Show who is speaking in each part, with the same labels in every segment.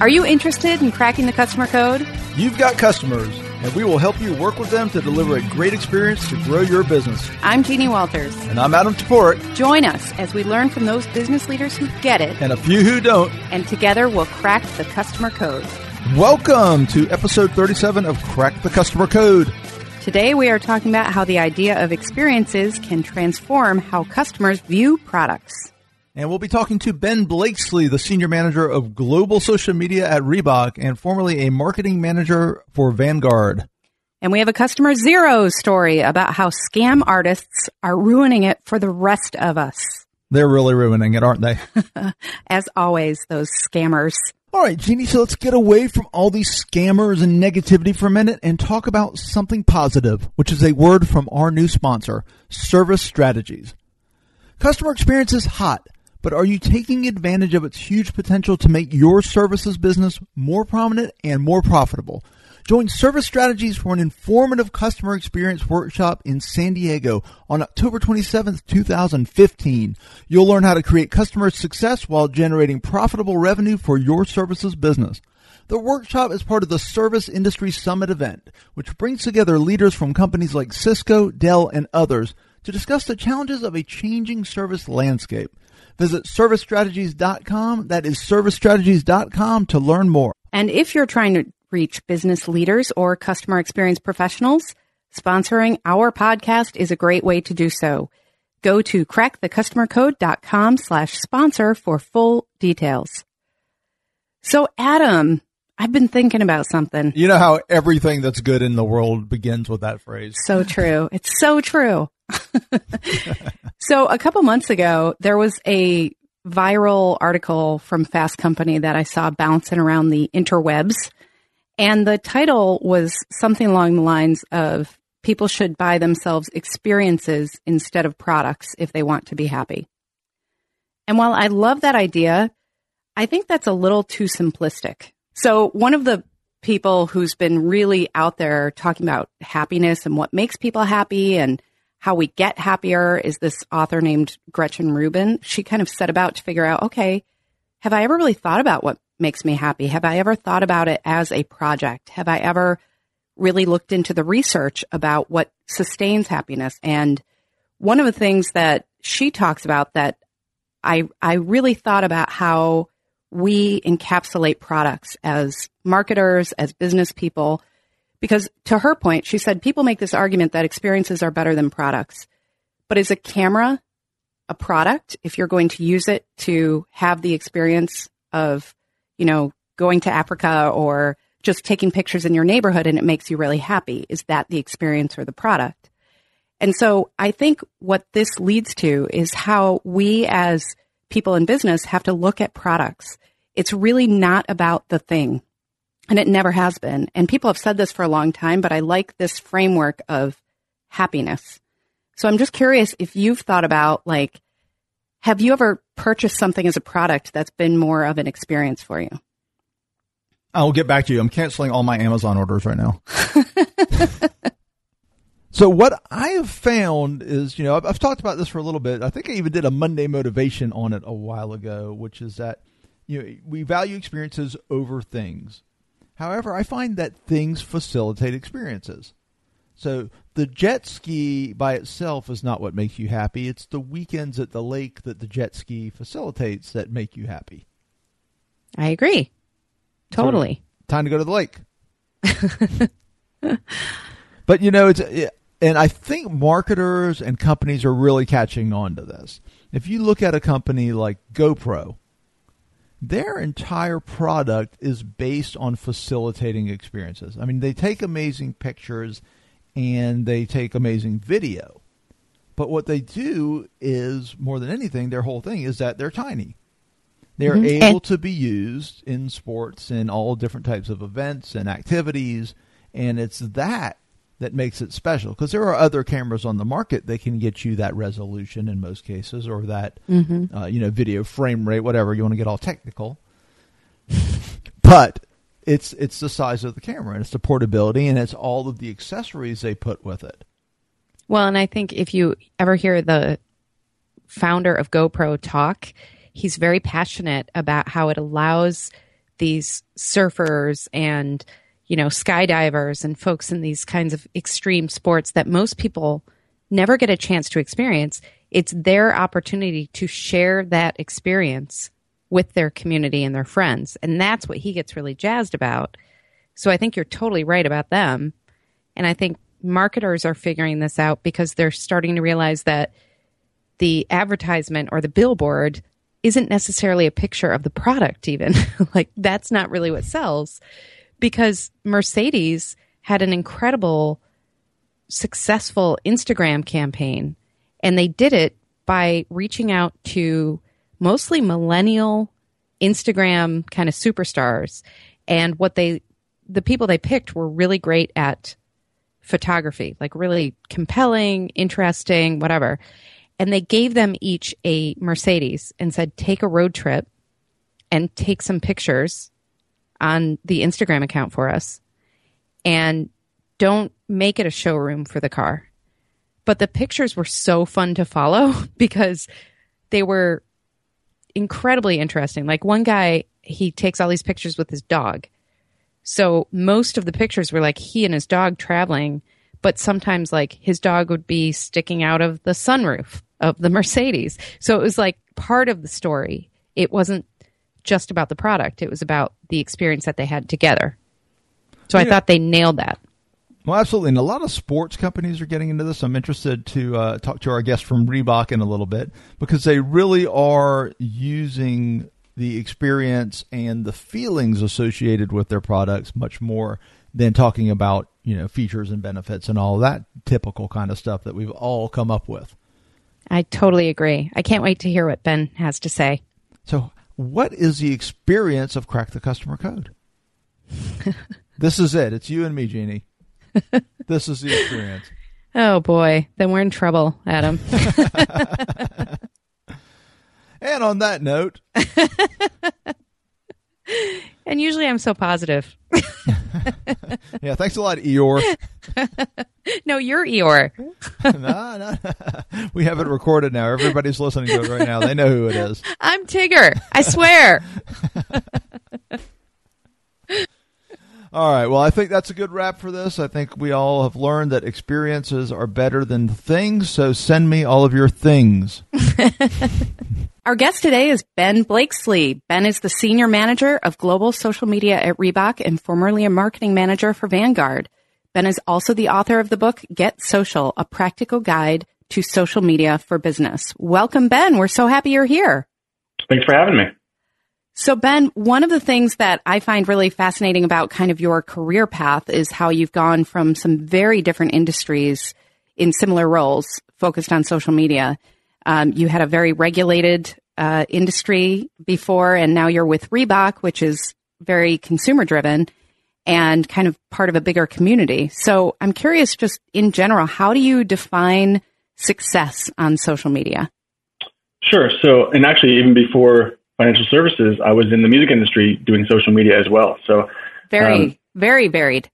Speaker 1: Are you interested in cracking the customer code?
Speaker 2: You've got customers, and we will help you work with them to deliver a great experience to grow your business.
Speaker 1: I'm Jeannie Walters.
Speaker 2: And I'm Adam Toporek.
Speaker 1: Join us as we learn from those business leaders who get it,
Speaker 2: and a few who don't.
Speaker 1: And together we'll crack the customer code.
Speaker 2: Welcome to episode 37 of Crack the Customer Code.
Speaker 1: Today we are talking about how the idea of experiences can transform how customers view products.
Speaker 2: And we'll be talking to Ben Blakesley, the senior manager of global social media at Reebok and formerly a marketing manager for Vanguard.
Speaker 1: And we have a customer zero story about how scam artists are ruining it for the rest of us.
Speaker 2: They're really ruining it, aren't they?
Speaker 1: As always, those scammers.
Speaker 2: All right, Jeannie, so let's get away from all these scammers and negativity for a minute and talk about something positive, which is a word from our new sponsor, Service Strategies. Customer experience is hot but are you taking advantage of its huge potential to make your services business more prominent and more profitable? Join Service Strategies for an informative customer experience workshop in San Diego on October 27th, 2015. You'll learn how to create customer success while generating profitable revenue for your services business. The workshop is part of the Service Industry Summit event, which brings together leaders from companies like Cisco, Dell, and others to discuss the challenges of a changing service landscape. Visit servicestrategies.com. That is servicestrategies.com to learn more.
Speaker 1: And if you're trying to reach business leaders or customer experience professionals, sponsoring our podcast is a great way to do so. Go to crackthecustomercode.com slash sponsor for full details. So Adam, I've been thinking about something.
Speaker 2: You know how everything that's good in the world begins with that phrase.
Speaker 1: So true. It's so true. so a couple months ago, there was a viral article from Fast Company that I saw bouncing around the interwebs. And the title was something along the lines of people should buy themselves experiences instead of products if they want to be happy. And while I love that idea, I think that's a little too simplistic. So one of the people who's been really out there talking about happiness and what makes people happy and how we get happier is this author named Gretchen Rubin. She kind of set about to figure out, okay, have I ever really thought about what makes me happy? Have I ever thought about it as a project? Have I ever really looked into the research about what sustains happiness? And one of the things that she talks about that I, I really thought about how we encapsulate products as marketers, as business people, because to her point, she said people make this argument that experiences are better than products. But is a camera a product if you're going to use it to have the experience of, you know, going to Africa or just taking pictures in your neighborhood and it makes you really happy? Is that the experience or the product? And so I think what this leads to is how we as people in business have to look at products. It's really not about the thing. And it never has been. And people have said this for a long time, but I like this framework of happiness. So I'm just curious if you've thought about like, have you ever purchased something as a product that's been more of an experience for you?
Speaker 2: I'll get back to you. I'm canceling all my Amazon orders right now. so what I have found is, you know, I've, I've, talked about this for a little bit. I think I even did a Monday motivation on it a while ago, which is that, you know, we value experiences over things. However, I find that things facilitate experiences. So the jet ski by itself is not what makes you happy. It's the weekends at the lake that the jet ski facilitates that make you happy.
Speaker 1: I agree. Totally.
Speaker 2: So, time to go to the lake. but you know, it's and I think marketers and companies are really catching on to this. If you look at a company like GoPro, their entire product is based on facilitating experiences. I mean, they take amazing pictures and they take amazing video. But what they do is, more than anything, their whole thing is that they're tiny. They're mm-hmm. able to be used in sports and all different types of events and activities. And it's that that makes it special. Because there are other cameras on the market that can get you that resolution in most cases or that mm-hmm. uh, you know video frame rate whatever you want to get all technical. But it's it's the size of the camera and it's the portability and it's all of the accessories they put with it.
Speaker 1: Well and i think if you ever hear the founder of gopro talk he's very passionate about how it allows these surfers and you know skydivers and folks in these kinds of extreme sports that most people never get a chance to experience it's their opportunity to share that experience with their community and their friends. And that's what he gets really jazzed about. So i think you're totally right about them. And i think marketers are figuring this out because they're starting to realize that the advertisement or the billboard isn't necessarily a picture of the product even. Like that's not really what sells because mercedes had an incredible successful instagram campaign and they did it by reaching out to mostly millennial instagram kind of superstars and what they the people they picked were really great at photography, like really compelling, interesting, whatever. And they gave them each a Mercedes and said, take a road trip and take some pictures on the Instagram account for us. And don't make it a showroom for the car. But the pictures were so fun to follow because they were incredibly interesting. Like one guy, he takes all these pictures with his dog so most of the pictures were like he and his dog traveling, but sometimes like his dog would be sticking out of the sunroof of the Mercedes. So it was like part of the story. It wasn't just about the product, it was about the experience that they had together. So yeah. I thought they nailed that.
Speaker 2: Well, absolutely. And a lot of sports companies are getting into this. I'm interested to uh, talk to our guest from Reebok in a little bit because they really are using the experience and the feelings associated with their products much more than talking about you know features and benefits and all that typical kind of stuff that we've all come up with.
Speaker 1: I totally agree. I can't wait to hear what Ben has to say.
Speaker 2: So, what is the experience of crack the customer code? this is it. It's you and me, Jeannie. this is the experience.
Speaker 1: Oh boy, then we're in trouble, Adam.
Speaker 2: And on that note,
Speaker 1: and usually I'm so positive.
Speaker 2: yeah, thanks a lot, Eeyore.
Speaker 1: no, you're Eeyore.
Speaker 2: no, no, we have it recorded now. Everybody's listening to it right now. They know who it is.
Speaker 1: I'm Tigger. I swear.
Speaker 2: All right. Well, I think that's a good wrap for this. I think we all have learned that experiences are better than things. So send me all of your things.
Speaker 1: Our guest today is Ben Blakesley. Ben is the senior manager of global social media at Reebok and formerly a marketing manager for Vanguard. Ben is also the author of the book Get Social, a practical guide to social media for business. Welcome, Ben. We're so happy you're here.
Speaker 3: Thanks for having me.
Speaker 1: So, Ben, one of the things that I find really fascinating about kind of your career path is how you've gone from some very different industries in similar roles focused on social media. Um, you had a very regulated uh, industry before, and now you're with Reebok, which is very consumer driven and kind of part of a bigger community. So I'm curious, just in general, how do you define success on social media?
Speaker 3: Sure. So, and actually, even before financial services, I was in the music industry doing social media as well. So,
Speaker 1: very, um, very varied.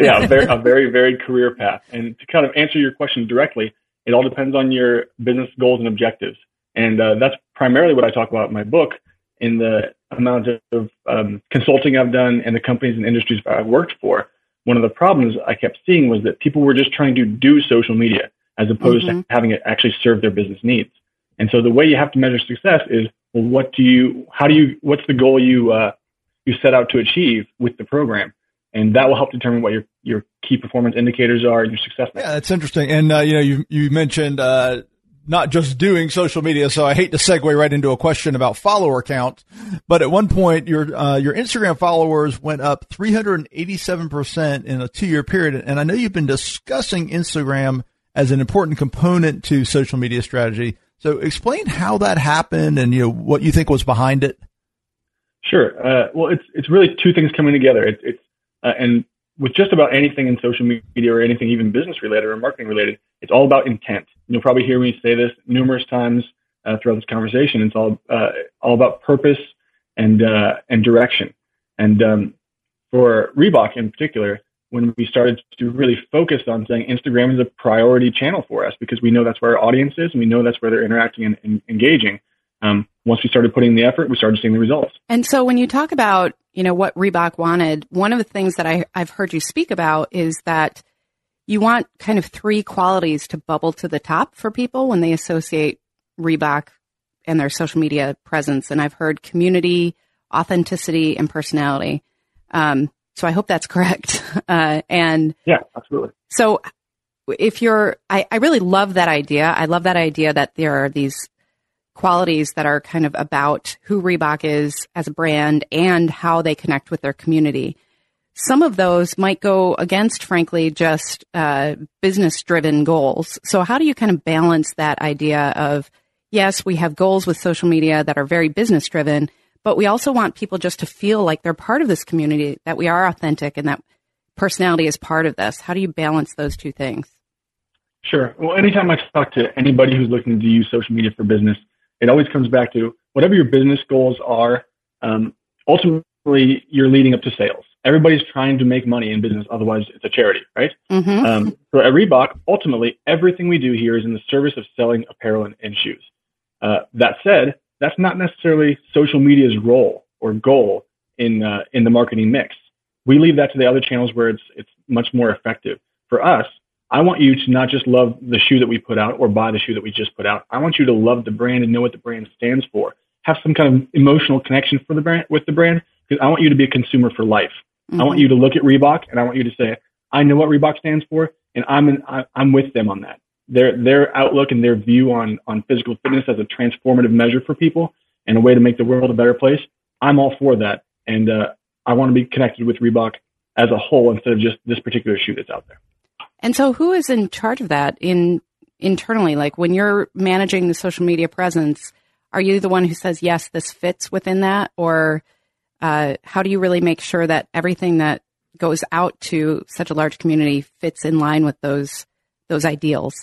Speaker 3: yeah, a very, a very varied career path. And to kind of answer your question directly, it all depends on your business goals and objectives. And uh, that's primarily what I talk about in my book in the amount of um, consulting I've done and the companies and industries I've worked for. One of the problems I kept seeing was that people were just trying to do social media as opposed mm-hmm. to having it actually serve their business needs. And so the way you have to measure success is, well, what do you, how do you, what's the goal you, uh, you set out to achieve with the program? and that will help determine what your your key performance indicators are and your success.
Speaker 2: Yeah, that's interesting. And uh, you know, you you mentioned uh, not just doing social media, so I hate to segue right into a question about follower count. But at one point, your uh, your Instagram followers went up 387 percent in a two year period, and I know you've been discussing Instagram as an important component to social media strategy. So explain how that happened and you know what you think was behind it.
Speaker 3: Sure. Uh, well, it's it's really two things coming together. It, it's uh, and with just about anything in social media or anything even business related or marketing related, it's all about intent. You'll probably hear me say this numerous times uh, throughout this conversation. It's all uh, all about purpose and uh, and direction. And um, for Reebok in particular, when we started to really focus on saying Instagram is a priority channel for us because we know that's where our audience is and we know that's where they're interacting and, and engaging. Um, once we started putting in the effort, we started seeing the results.
Speaker 1: And so when you talk about, you know, what Reebok wanted, one of the things that I, I've heard you speak about is that you want kind of three qualities to bubble to the top for people when they associate Reebok and their social media presence. And I've heard community, authenticity, and personality. Um, so I hope that's correct. Uh, and
Speaker 3: yeah, absolutely.
Speaker 1: So if you're, I, I really love that idea. I love that idea that there are these qualities that are kind of about who Reebok is as a brand and how they connect with their community. Some of those might go against, frankly, just uh, business driven goals. So, how do you kind of balance that idea of, yes, we have goals with social media that are very business driven, but we also want people just to feel like they're part of this community, that we are authentic and that personality is part of this. How do you balance those two things?
Speaker 3: Sure. Well, anytime I talk to anybody who's looking to use social media for business, it always comes back to whatever your business goals are. Um, ultimately, you're leading up to sales. Everybody's trying to make money in business, otherwise it's a charity, right? Mm-hmm. Um, so at Reebok, ultimately, everything we do here is in the service of selling apparel and, and shoes. Uh, that said, that's not necessarily social media's role or goal in uh, in the marketing mix. We leave that to the other channels where it's it's much more effective. For us, I want you to not just love the shoe that we put out or buy the shoe that we just put out. I want you to love the brand and know what the brand stands for. Have some kind of emotional connection for the brand with the brand because I want you to be a consumer for life. Mm-hmm. I want you to look at Reebok and I want you to say, I know what Reebok stands for, and I'm in, I, I'm with them on that. Their their outlook and their view on on physical fitness as a transformative measure for people and a way to make the world a better place. I'm all for that, and uh, I want to be connected with Reebok as a whole instead of just this particular shoe that's out there.
Speaker 1: And so, who is in charge of that in internally? Like when you're managing the social media presence, are you the one who says yes, this fits within that, or uh, how do you really make sure that everything that goes out to such a large community fits in line with those those ideals?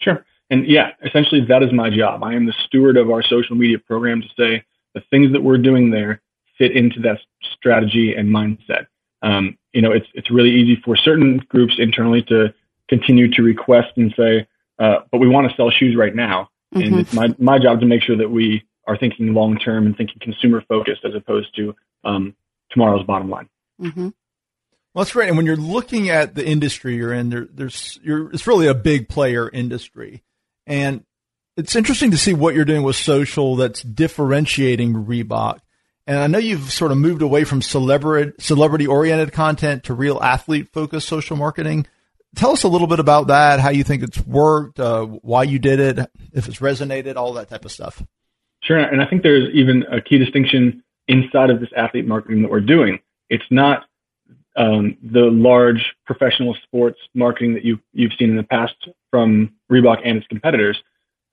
Speaker 3: Sure. And yeah, essentially that is my job. I am the steward of our social media program to say the things that we're doing there fit into that strategy and mindset. Um, you know, it's it's really easy for certain groups internally to continue to request and say, uh, but we want to sell shoes right now. Mm-hmm. And it's my my job to make sure that we are thinking long term and thinking consumer focused as opposed to um, tomorrow's bottom line.
Speaker 2: Mm-hmm. Well, that's great. And when you're looking at the industry you're in, there, there's you're, it's really a big player industry, and it's interesting to see what you're doing with social that's differentiating Reebok. And I know you've sort of moved away from celebrity celebrity oriented content to real athlete focused social marketing. Tell us a little bit about that, how you think it's worked, uh, why you did it, if it's resonated, all that type of stuff.
Speaker 3: Sure, and I think there's even a key distinction inside of this athlete marketing that we're doing. It's not um, the large professional sports marketing that you've you've seen in the past from Reebok and its competitors.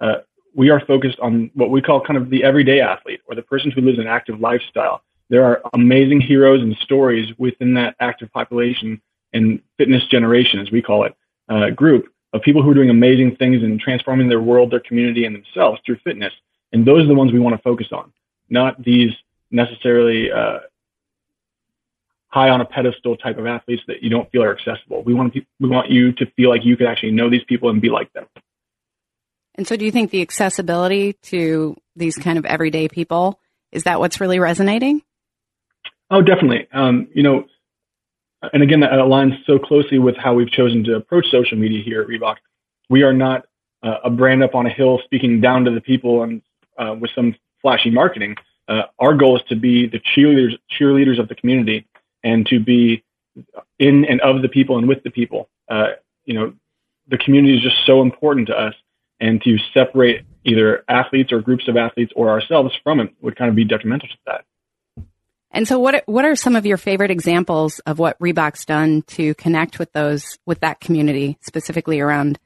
Speaker 3: Uh, we are focused on what we call kind of the everyday athlete or the person who lives an active lifestyle. There are amazing heroes and stories within that active population and fitness generation, as we call it, uh, group of people who are doing amazing things and transforming their world, their community, and themselves through fitness. And those are the ones we want to focus on, not these necessarily uh, high on a pedestal type of athletes that you don't feel are accessible. We want to, we want you to feel like you could actually know these people and be like them.
Speaker 1: And so, do you think the accessibility to these kind of everyday people is that what's really resonating?
Speaker 3: Oh, definitely. Um, you know, and again, that aligns so closely with how we've chosen to approach social media here at Reebok. We are not uh, a brand up on a hill speaking down to the people and uh, with some flashy marketing. Uh, our goal is to be the cheerleaders, cheerleaders of the community, and to be in and of the people and with the people. Uh, you know, the community is just so important to us, and to separate either athletes or groups of athletes or ourselves from it would kind of be detrimental to that.
Speaker 1: And so, what what are some of your favorite examples of what Reebok's done to connect with those with that community, specifically around?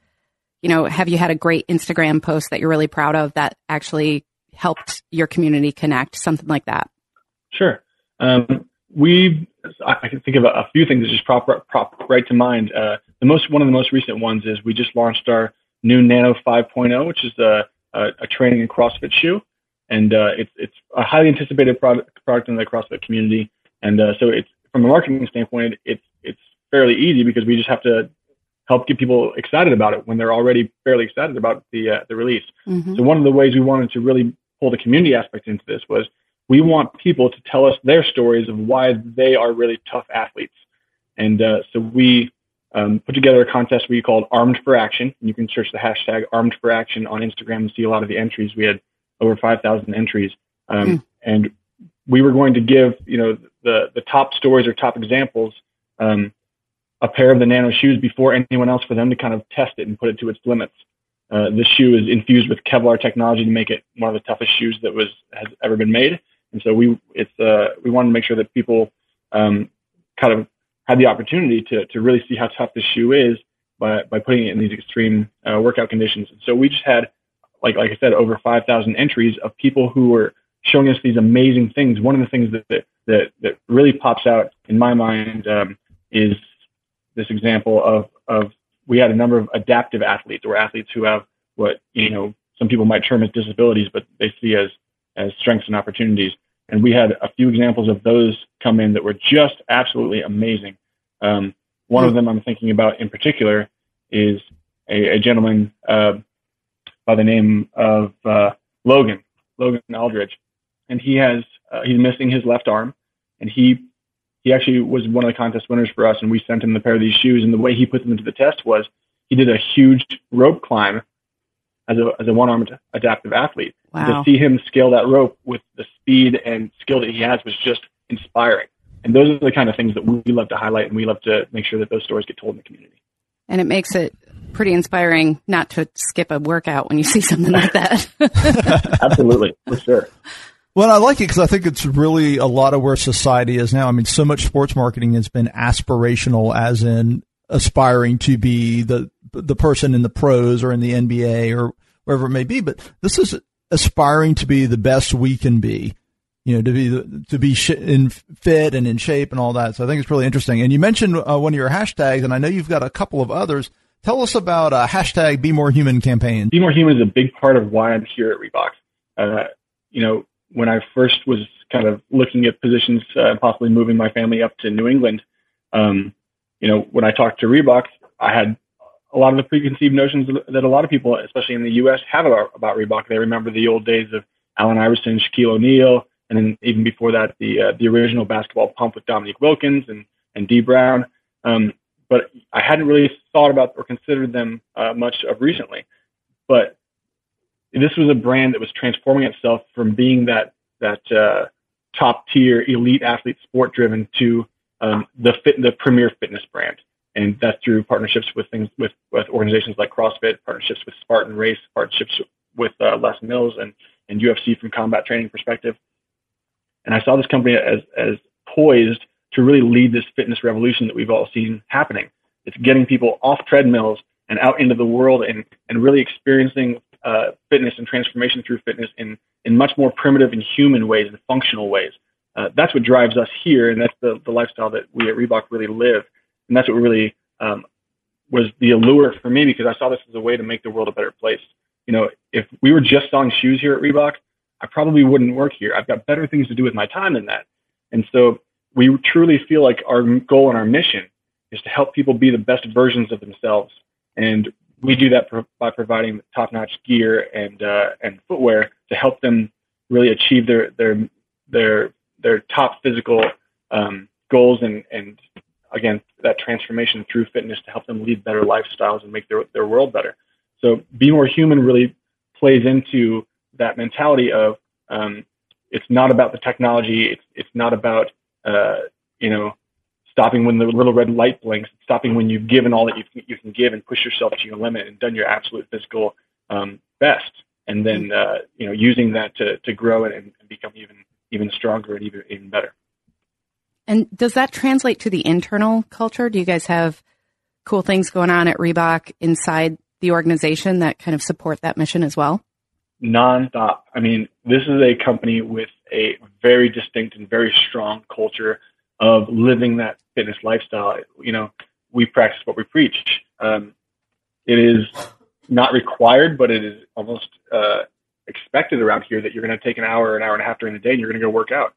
Speaker 1: You know, have you had a great Instagram post that you're really proud of that actually helped your community connect? Something like that.
Speaker 3: Sure. Um, we I can think of a, a, few things that just prop, prop right to mind. Uh, the most one of the most recent ones is we just launched our new Nano 5.0, which is a, a, a training and CrossFit shoe and uh, it's it's a highly anticipated product product in the CrossFit community. And uh, so it's from a marketing standpoint, it's it's fairly easy because we just have to help get people excited about it when they're already fairly excited about the uh, the release. Mm-hmm. So one of the ways we wanted to really pull the community aspect into this was we want people to tell us their stories of why they are really tough athletes. And uh, so we um, put together a contest we called Armed for Action. You can search the hashtag Armed for Action on Instagram and see a lot of the entries. We had over 5,000 entries. Um, mm. And we were going to give, you know, the, the top stories or top examples um, a pair of the nano shoes before anyone else for them to kind of test it and put it to its limits. Uh, this shoe is infused with Kevlar technology to make it one of the toughest shoes that was has ever been made. And so we it's uh, we wanted to make sure that people um, kind of had the opportunity to to really see how tough this shoe is by by putting it in these extreme uh, workout conditions. And so we just had like like I said over 5,000 entries of people who were showing us these amazing things. One of the things that that that, that really pops out in my mind um, is this example of of we had a number of adaptive athletes or athletes who have what you know some people might term as disabilities, but they see as as strengths and opportunities. And we had a few examples of those come in that were just absolutely amazing. Um, one of them I'm thinking about in particular is a, a gentleman uh, by the name of uh, Logan Logan Aldridge, and he has uh, he's missing his left arm, and he he actually was one of the contest winners for us, and we sent him the pair of these shoes. And the way he put them into the test was he did a huge rope climb as a as a one armed adaptive athlete.
Speaker 1: Wow.
Speaker 3: To see him scale that rope with the speed and skill that he has was just inspiring. And those are the kind of things that we love to highlight, and we love to make sure that those stories get told in the community.
Speaker 1: And it makes it pretty inspiring not to skip a workout when you see something like that.
Speaker 3: Absolutely, for sure.
Speaker 2: Well, I like it because I think it's really a lot of where society is now. I mean, so much sports marketing has been aspirational, as in aspiring to be the the person in the pros or in the NBA or wherever it may be. But this is aspiring to be the best we can be. You know, to be to be in fit and in shape and all that. So I think it's really interesting. And you mentioned uh, one of your hashtags, and I know you've got a couple of others. Tell us about uh, hashtag Be More Human campaign.
Speaker 3: Be More Human is a big part of why I'm here at Reebok. Uh, you know, when I first was kind of looking at positions uh, possibly moving my family up to New England, um, you know, when I talked to Reebok, I had a lot of the preconceived notions that a lot of people, especially in the U.S., have about, about Reebok. They remember the old days of Allen Iverson, Shaquille O'Neal, and then even before that, the uh, the original basketball pump with Dominique Wilkins and and Dee Brown. Um, but I hadn't really thought about or considered them uh, much of recently. But this was a brand that was transforming itself from being that that uh, top tier elite athlete sport driven to um, the fit the premier fitness brand and that's through partnerships with things with, with organizations like CrossFit, partnerships with Spartan Race, partnerships with uh, Les Mills and, and UFC from combat training perspective. And I saw this company as as poised to really lead this fitness revolution that we've all seen happening. It's getting people off treadmills and out into the world and and really experiencing uh, fitness and transformation through fitness in in much more primitive and human ways and functional ways. Uh, that's what drives us here, and that's the, the lifestyle that we at Reebok really live and that's what really um, was the allure for me because I saw this as a way to make the world a better place. You know, if we were just selling shoes here at Reebok, I probably wouldn't work here. I've got better things to do with my time than that. And so we truly feel like our goal and our mission is to help people be the best versions of themselves. And we do that pro- by providing top-notch gear and uh, and footwear to help them really achieve their their their their top physical um, goals and and again, that transformation through fitness to help them lead better lifestyles and make their, their world better. So be more human really plays into that mentality of um, it's not about the technology. It's, it's not about, uh, you know, stopping when the little red light blinks, stopping when you've given all that you can, you can give and push yourself to your limit and done your absolute physical um, best. And then, uh, you know, using that to, to grow and, and become even, even stronger and even, even better.
Speaker 1: And does that translate to the internal culture? Do you guys have cool things going on at Reebok inside the organization that kind of support that mission as well?
Speaker 3: Nonstop. I mean, this is a company with a very distinct and very strong culture of living that fitness lifestyle. You know, we practice what we preach. Um, it is not required, but it is almost uh, expected around here that you're going to take an hour, an hour and a half during the day, and you're going to go work out.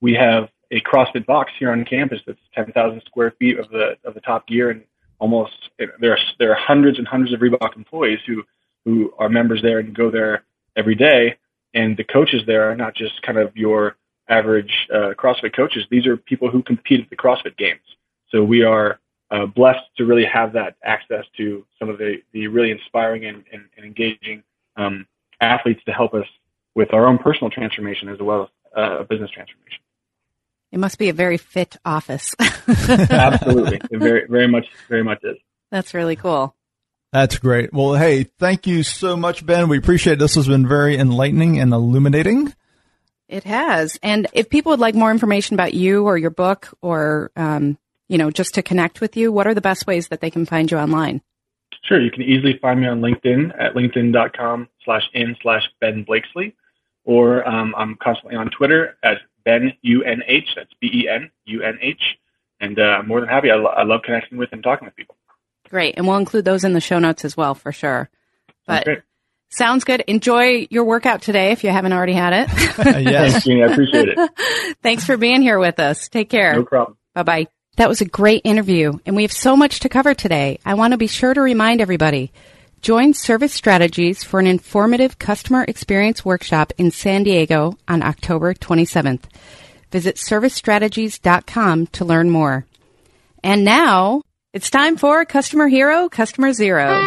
Speaker 3: We have a CrossFit box here on campus that's 10,000 square feet of the of the top gear, and almost there are there are hundreds and hundreds of Reebok employees who who are members there and go there every day. and the coaches there are not just kind of your average uh, CrossFit coaches. These are people who compete at the CrossFit Games. So we are uh, blessed to really have that access to some of the, the really inspiring and, and, and engaging um, athletes to help us with our own personal transformation as well as uh, a business transformation.
Speaker 1: It must be a very fit office.
Speaker 3: Absolutely, it very very much very much is.
Speaker 1: That's really cool.
Speaker 2: That's great. Well, hey, thank you so much, Ben. We appreciate it. this has been very enlightening and illuminating.
Speaker 1: It has. And if people would like more information about you or your book or, um, you know, just to connect with you, what are the best ways that they can find you online?
Speaker 3: Sure. You can easily find me on LinkedIn at linkedin.com slash in slash Ben Blakesley. Or um, I'm constantly on Twitter as Ben UNH. That's B E N U N H. And uh, I'm more than happy. I, lo- I love connecting with and talking with people.
Speaker 1: Great. And we'll include those in the show notes as well for sure. But okay. sounds good. Enjoy your workout today if you haven't already had it.
Speaker 3: yes. Thanks, Jeannie. I appreciate it.
Speaker 1: Thanks for being here with us. Take care.
Speaker 3: No problem.
Speaker 1: Bye bye. That was a great interview, and we have so much to cover today. I want to be sure to remind everybody join Service Strategies for an informative customer experience workshop in San Diego on October 27th. Visit servicestrategies.com to learn more. And now it's time for Customer Hero, Customer Zero.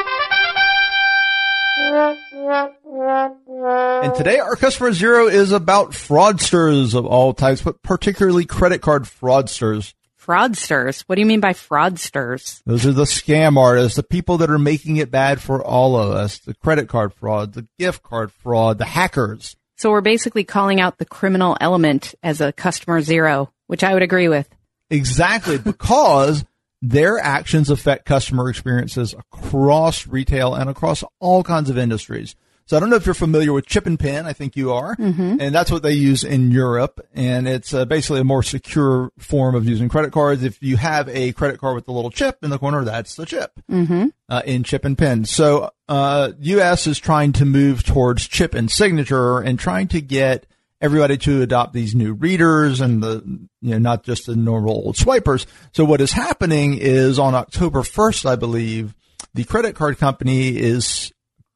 Speaker 2: And today our customer zero is about fraudsters of all types, but particularly credit card fraudsters.
Speaker 1: Fraudsters? What do you mean by fraudsters?
Speaker 2: Those are the scam artists, the people that are making it bad for all of us. The credit card fraud, the gift card fraud, the hackers.
Speaker 1: So we're basically calling out the criminal element as a customer zero, which I would agree with.
Speaker 2: Exactly, because their actions affect customer experiences across retail and across all kinds of industries. So I don't know if you're familiar with chip and pin. I think you are.
Speaker 1: Mm-hmm.
Speaker 2: And that's what they use in Europe. And it's uh, basically a more secure form of using credit cards. If you have a credit card with the little chip in the corner, that's the chip
Speaker 1: mm-hmm.
Speaker 2: uh, in chip and pin. So uh, U.S. is trying to move towards chip and signature and trying to get everybody to adopt these new readers and the, you know, not just the normal old swipers. So what is happening is on October 1st, I believe, the credit card company is,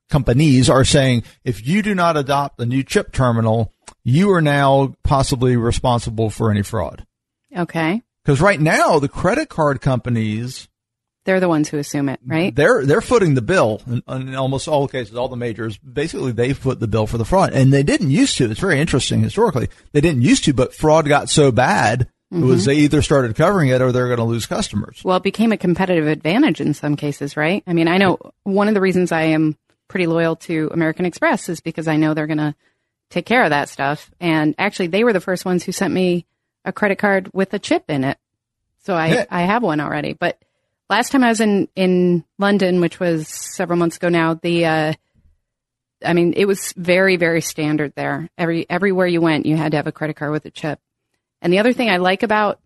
Speaker 2: companies are saying, if you do not adopt the new chip terminal, you are now possibly responsible for any fraud.
Speaker 1: Okay.
Speaker 2: Because right now, the credit card companies
Speaker 1: they're the ones who assume it, right?
Speaker 2: They're they're footing the bill in, in, almost all cases. All the majors basically they foot the bill for the fraud, and they didn't used to. It's very interesting historically. They didn't used to, but fraud got so bad. Mm-hmm. It was they either started covering it or they're going to lose customers.
Speaker 1: Well, it became a competitive advantage in some cases, right? I mean, I know one of the reasons I am pretty loyal to American Express is because I know they're going to take care of that stuff. And actually, they were the first ones who sent me a credit card with a chip in it. So I, yeah. I have one already. But last time I was in in London, which was several months ago now, the uh, I mean, it was very very standard there. Every everywhere you went, you had to have a credit card with a chip. And the other thing I like about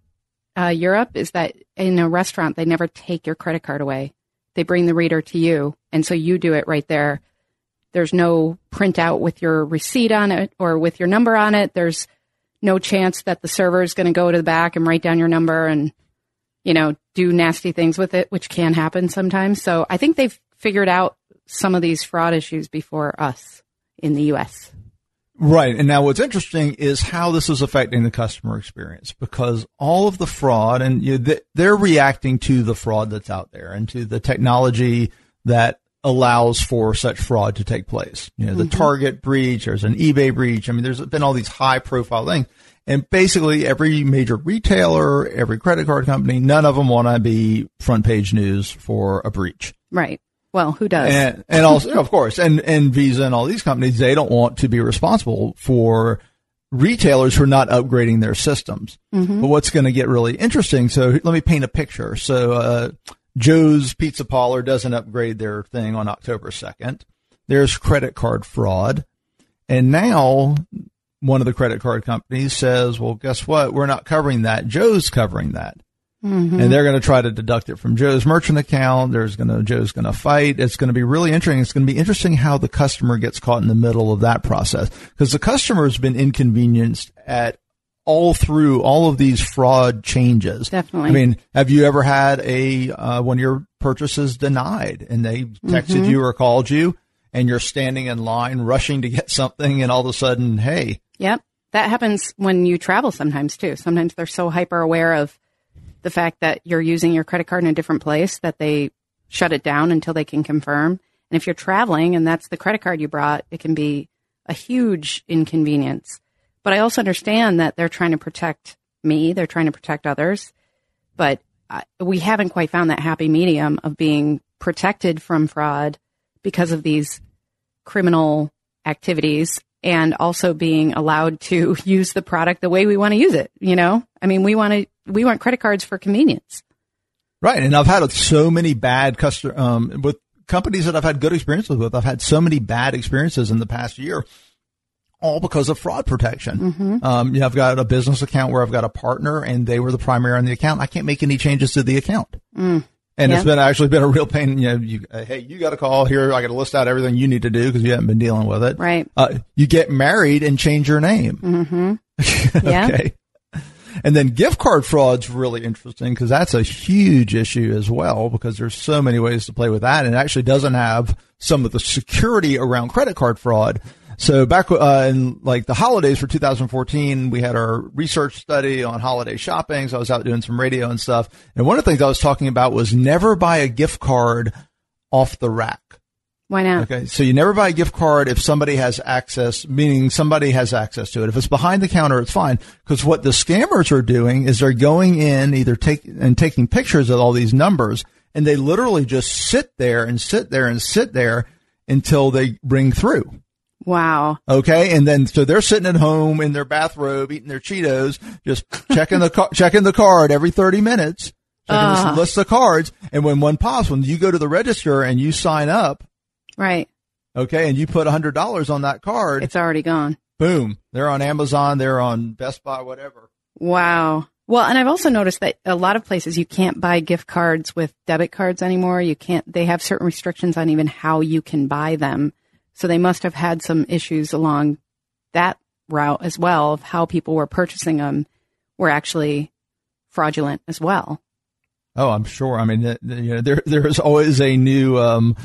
Speaker 1: uh, Europe is that in a restaurant they never take your credit card away. They bring the reader to you, and so you do it right there. There's no printout with your receipt on it or with your number on it. There's no chance that the server is going to go to the back and write down your number and you know, do nasty things with it, which can happen sometimes. So I think they've figured out some of these fraud issues before us in the U.S.
Speaker 2: Right. And now what's interesting is how this is affecting the customer experience because all of the fraud and you know, they're reacting to the fraud that's out there and to the technology that allows for such fraud to take place. You know, the mm-hmm. Target breach, there's an eBay breach. I mean, there's been all these high profile things. And basically every major retailer, every credit card company, none of them want to be front page news for a breach.
Speaker 1: Right. Well, who does?
Speaker 2: And, and also, of course, and, and Visa and all these companies, they don't want to be responsible for retailers who are not upgrading their systems.
Speaker 1: Mm-hmm.
Speaker 2: But what's going to get really interesting? So let me paint a picture. So, uh, Joe's Pizza Parlor doesn't upgrade their thing on October 2nd. There's credit card fraud. And now one of the credit card companies says, well, guess what? We're not covering that. Joe's covering that.
Speaker 1: Mm-hmm.
Speaker 2: And they're going to try to deduct it from Joe's merchant account. There's going to, Joe's going to fight. It's going to be really interesting. It's going to be interesting how the customer gets caught in the middle of that process because the customer has been inconvenienced at all through all of these fraud changes.
Speaker 1: Definitely.
Speaker 2: I mean, have you ever had a, uh, one of your purchases denied and they texted
Speaker 1: mm-hmm.
Speaker 2: you or called you and you're standing in line rushing to get something and all of a sudden, hey.
Speaker 1: Yep. That happens when you travel sometimes too. Sometimes they're so hyper aware of the fact that you're using your credit card in a different place that they shut it down until they can confirm. And if you're traveling and that's the credit card you brought, it can be a huge inconvenience. But I also understand that they're trying to protect me, they're trying to protect others. But we haven't quite found that happy medium of being protected from fraud because of these criminal activities and also being allowed to use the product the way we want to use it. You know, I mean, we want to, we want credit cards for convenience.
Speaker 2: Right. And I've had so many bad customer, um, with companies that I've had good experiences with. I've had so many bad experiences in the past year all because of fraud protection. Mm-hmm. Um, you know, I've got a business account where I've got a partner and they were the primary on the account. I can't make any changes to the account. Mm. And yeah. it's been actually been a real pain. You know, you, uh, hey, you got to call here. I got to list out everything you need to do because you haven't been dealing with it.
Speaker 1: Right.
Speaker 2: Uh, you get married and change your name.
Speaker 1: Mm-hmm. Yeah.
Speaker 2: okay. And then gift card fraud's really interesting because that's a huge issue as well because there's so many ways to play with that and it actually doesn't have some of the security around credit card fraud. So back uh, in like the holidays for 2014, we had our research study on holiday shopping. So I was out doing some radio and stuff. And one of the things I was talking about was never buy a gift card off the rack.
Speaker 1: Why not?
Speaker 2: Okay. So you never buy a gift card if somebody has access, meaning somebody has access to it. If it's behind the counter, it's fine. Because what the scammers are doing is they're going in either take and taking pictures of all these numbers and they literally just sit there and sit there and sit there until they ring through.
Speaker 1: Wow.
Speaker 2: Okay. And then, so they're sitting at home in their bathrobe, eating their Cheetos, just checking the, car, checking the card every 30 minutes, checking uh. this list of cards. And when one pops, when you go to the register and you sign up.
Speaker 1: Right.
Speaker 2: Okay. And you put a hundred dollars on that card.
Speaker 1: It's already gone.
Speaker 2: Boom. They're on Amazon. They're on Best Buy, whatever.
Speaker 1: Wow. Well, and I've also noticed that a lot of places you can't buy gift cards with debit cards anymore. You can't, they have certain restrictions on even how you can buy them. So they must have had some issues along that route as well of how people were purchasing them were actually fraudulent as well.
Speaker 2: Oh, I'm sure. I mean, you know, there there is always a new um,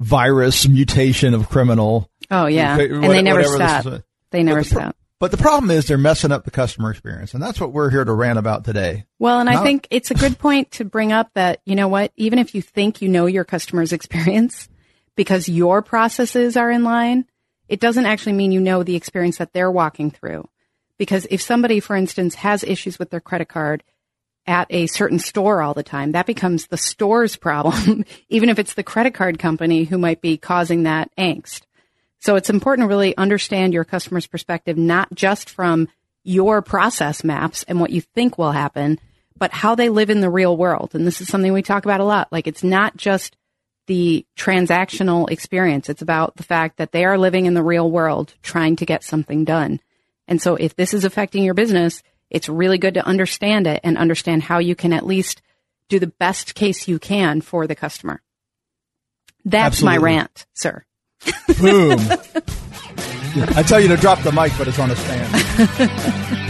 Speaker 2: virus mutation of criminal.
Speaker 1: Oh yeah, and they never stop. They never
Speaker 2: but
Speaker 1: the, stop.
Speaker 2: But the problem is they're messing up the customer experience, and that's what we're here to rant about today.
Speaker 1: Well, and Not, I think it's a good point to bring up that you know what, even if you think you know your customer's experience, because your processes are in line, it doesn't actually mean you know the experience that they're walking through. Because if somebody, for instance, has issues with their credit card at a certain store all the time, that becomes the store's problem, even if it's the credit card company who might be causing that angst. So it's important to really understand your customer's perspective, not just from your process maps and what you think will happen, but how they live in the real world. And this is something we talk about a lot. Like it's not just the transactional experience. It's about the fact that they are living in the real world trying to get something done. And so if this is affecting your business, it's really good to understand it and understand how you can at least do the best case you can for the customer. That's Absolutely. my rant, sir.
Speaker 2: Boom. I tell you to drop the mic, but it's on a stand.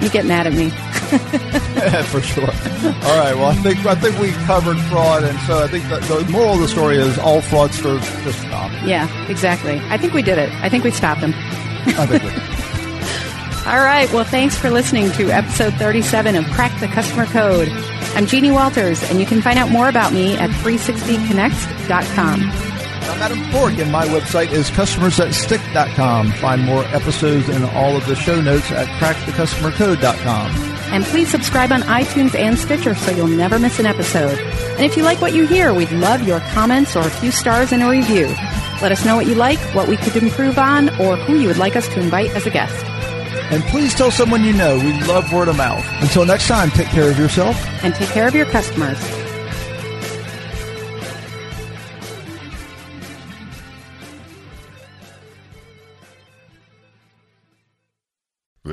Speaker 1: you get mad at me.
Speaker 2: For sure. All right. Well, I think I think we covered fraud, and so I think the moral of the story is all fraudsters just stop.
Speaker 1: Yeah, exactly. I think we did it. I think we stopped them.
Speaker 2: I think we.
Speaker 1: all right. Well, thanks for listening to episode 37 of Crack the Customer Code. I'm Jeannie Walters, and you can find out more about me at 360connects.com.
Speaker 2: I'm Adam Toporek, and my website is customersthatstick.com. Find more episodes and all of the show notes at crackthecustomercode.com.
Speaker 1: And please subscribe on iTunes and Stitcher so you'll never miss an episode. And if you like what you hear, we'd love your comments or a few stars in a review. Let us know what you like, what we could improve on, or who you would like us to invite as a guest.
Speaker 2: And please tell someone you know. We love word of mouth. Until next time, take care of yourself.
Speaker 1: And take care of your customers.